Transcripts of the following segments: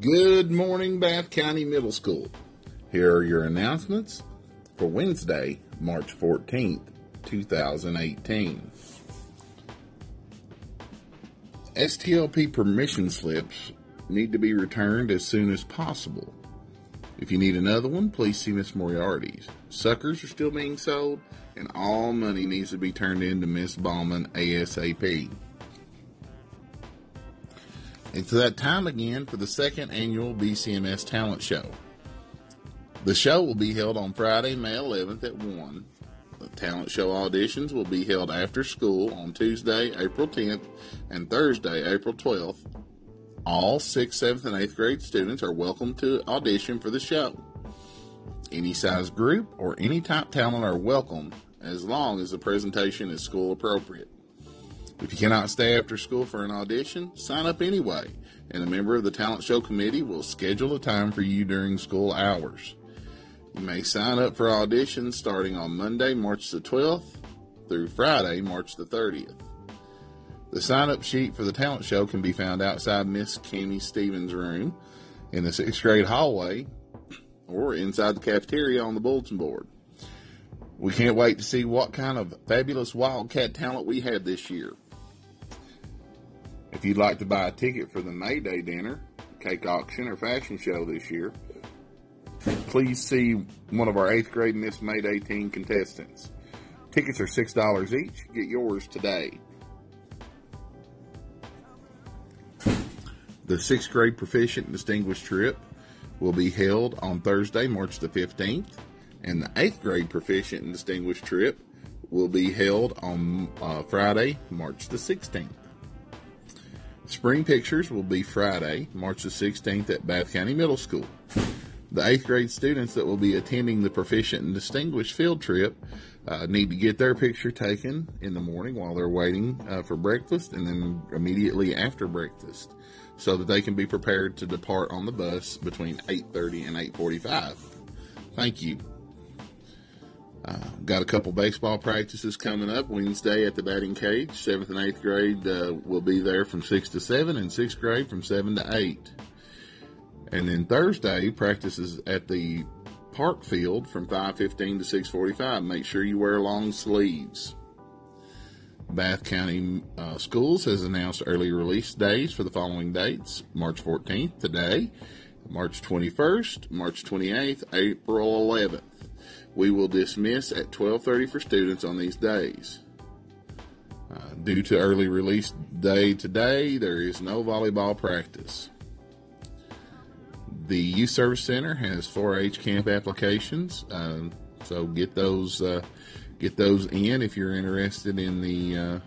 Good morning, Bath County Middle School. Here are your announcements for Wednesday, March 14th, 2018. STLP permission slips need to be returned as soon as possible. If you need another one, please see Miss Moriarty's. Suckers are still being sold, and all money needs to be turned in to Miss Ballman ASAP. It's that time again for the second annual BCMS Talent Show. The show will be held on Friday, May 11th at 1. The talent show auditions will be held after school on Tuesday, April 10th and Thursday, April 12th. All 6th, 7th, and 8th grade students are welcome to audition for the show. Any size group or any type talent are welcome as long as the presentation is school appropriate. If you cannot stay after school for an audition, sign up anyway, and a member of the talent show committee will schedule a time for you during school hours. You may sign up for auditions starting on Monday, March the 12th through Friday, March the 30th. The sign up sheet for the talent show can be found outside Miss Cami Stevens' room in the sixth grade hallway or inside the cafeteria on the bulletin board. We can't wait to see what kind of fabulous Wildcat talent we have this year. If you'd like to buy a ticket for the May Day dinner, cake auction, or fashion show this year, please see one of our 8th grade Miss May Day team contestants. Tickets are $6 each. Get yours today. The 6th grade Proficient and Distinguished Trip will be held on Thursday, March the 15th, and the 8th grade Proficient and Distinguished Trip will be held on uh, Friday, March the 16th. Spring Pictures will be Friday, March the 16th at Bath County Middle School. The 8th grade students that will be attending the Proficient and Distinguished field trip uh, need to get their picture taken in the morning while they're waiting uh, for breakfast and then immediately after breakfast so that they can be prepared to depart on the bus between 8.30 and 8.45. Thank you. Uh, got a couple baseball practices coming up Wednesday at the batting cage. Seventh and eighth grade uh, will be there from six to seven, and sixth grade from seven to eight. And then Thursday practices at the park field from 5:15 to 6:45. Make sure you wear long sleeves. Bath County uh, Schools has announced early release days for the following dates: March 14th today, March 21st, March 28th, April 11th. We will dismiss at 12:30 for students on these days. Uh, due to early release day today, there is no volleyball practice. The Youth Service Center has 4-H camp applications, uh, so get those uh, get those in if you're interested in the, uh,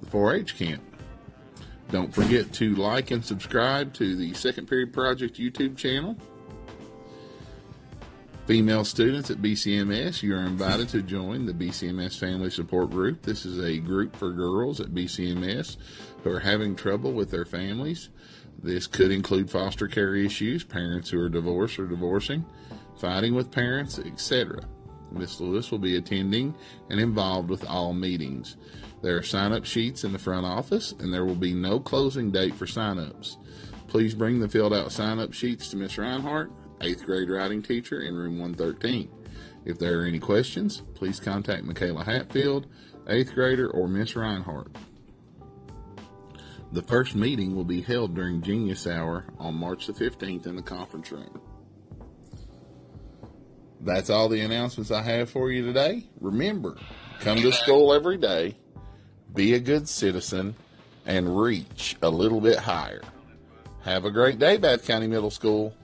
the 4-H camp. Don't forget to like and subscribe to the Second Period Project YouTube channel. Female students at BCMS, you are invited to join the BCMS Family Support Group. This is a group for girls at BCMS who are having trouble with their families. This could include foster care issues, parents who are divorced or divorcing, fighting with parents, etc. Miss Lewis will be attending and involved with all meetings. There are sign up sheets in the front office, and there will be no closing date for sign ups. Please bring the filled out sign up sheets to Miss Reinhardt 8th grade writing teacher in room 113. If there are any questions, please contact Michaela Hatfield, 8th grader, or Miss Reinhardt. The first meeting will be held during Genius Hour on March the 15th in the conference room. That's all the announcements I have for you today. Remember, come to school every day, be a good citizen, and reach a little bit higher. Have a great day, Bath County Middle School.